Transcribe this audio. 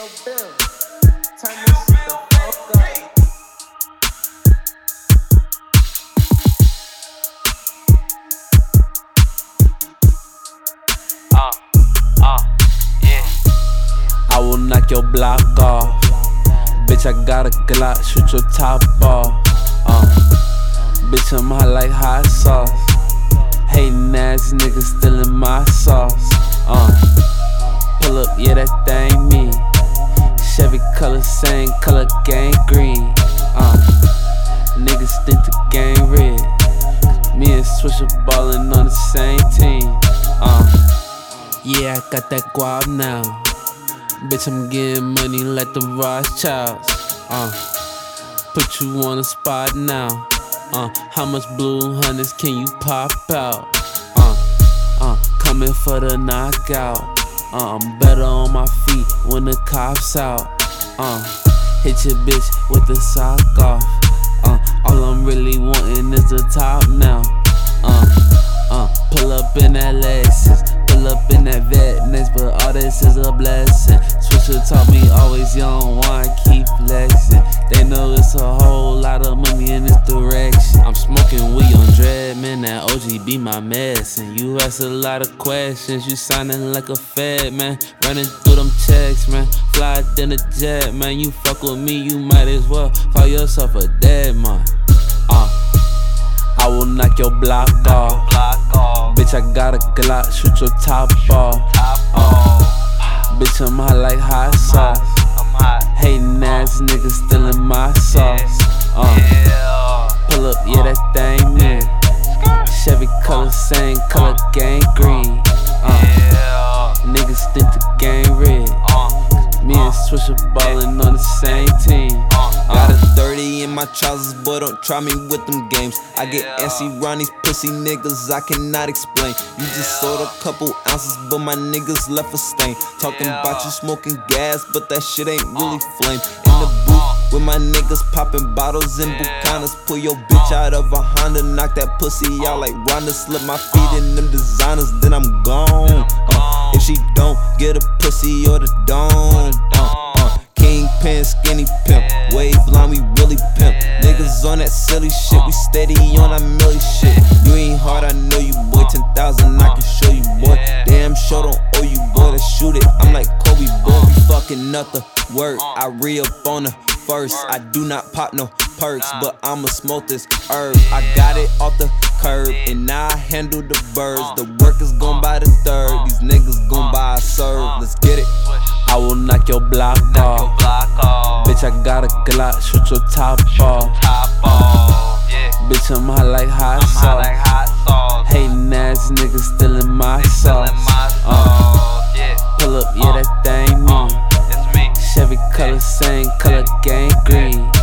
yo, Bill, turn this shit the fuck up. Uh, uh. I will knock your block off. Bitch, I got a Glock, shoot your top off. Uh, bitch, I'm hot like hot sauce. Hating ass niggas stealing my sauce. Same color, gang green. Uh, niggas think the game red. Me and Swisher ballin' on the same team. Uh, yeah, I got that guap now. Bitch, I'm getting money like the Rothschilds. Uh, put you on the spot now. Uh, how much blue hundreds can you pop out? Uh, uh, coming for the knockout. Uh, I'm better on my feet when the cops out. Uh, hit your bitch with the sock off. Uh, all I'm really wanting is the top now. Uh, uh, pull up in that Lexus, pull up in that Vetness, but all this is a blessing. Swisher taught me always young, wanna keep flexing. They know it's a whole lot of money in this direction. I'm smoking weed dread, man. That OG be my medicine. You ask a lot of questions, you sounding like a fed, man. Running through them checks, man. Fly than a jet, man. You fuck with me, you might as well call yourself a dead man. Uh, I will knock your block off. Block off, Bitch, I got a Glock, shoot your top off. top Uh, bitch, I'm hot like hot sauce. I'm hot. Hating ass niggas stealing my sauce. Uh, same color, gang green. Uh, Yeah. niggas think the game red. Uh, Me and Swisher ballin' on the same team. uh, Got a 30 in my trousers, boy, don't try me with them games. I get Yeah. antsy round these pussy niggas, I cannot explain. You just sold a couple ounces, but my niggas left a stain. Talking Yeah. about you smoking gas, but that shit ain't really Uh. flame. In the. With my niggas popping bottles and. Bucanas. Pull your bitch out of a Honda, knock that pussy out like Ronda. Slip my feet in them designers, then I'm gone. Uh, if she don't get a pussy or the dome. Uh, uh, Kingpin, skinny pimp, wave line, we really pimp. Niggas on that silly shit, we steady on that milli shit. You ain't hard, I know you, boy. 10,000, I can show you, boy. Damn, sure don't owe you, boy. Let's shoot it. I'm like Kobe, boy. Fucking the work. I re up on the first. I do not pop no perks, but I'ma smoke this herb. I got it off the curb, and now I handle the birds. Uh. The workers gon' buy the third. Uh. These niggas gon' uh. buy a serve. Let's get it. I will knock your block off. Bitch, I got a Glock, shoot your top off. Top off, yeah. Bitch, I'm hot like hot sauce. Hating ass niggas stealing my sauce. Uh, pull up, yeah, that thing Uh, me. me. Chevy color, same color,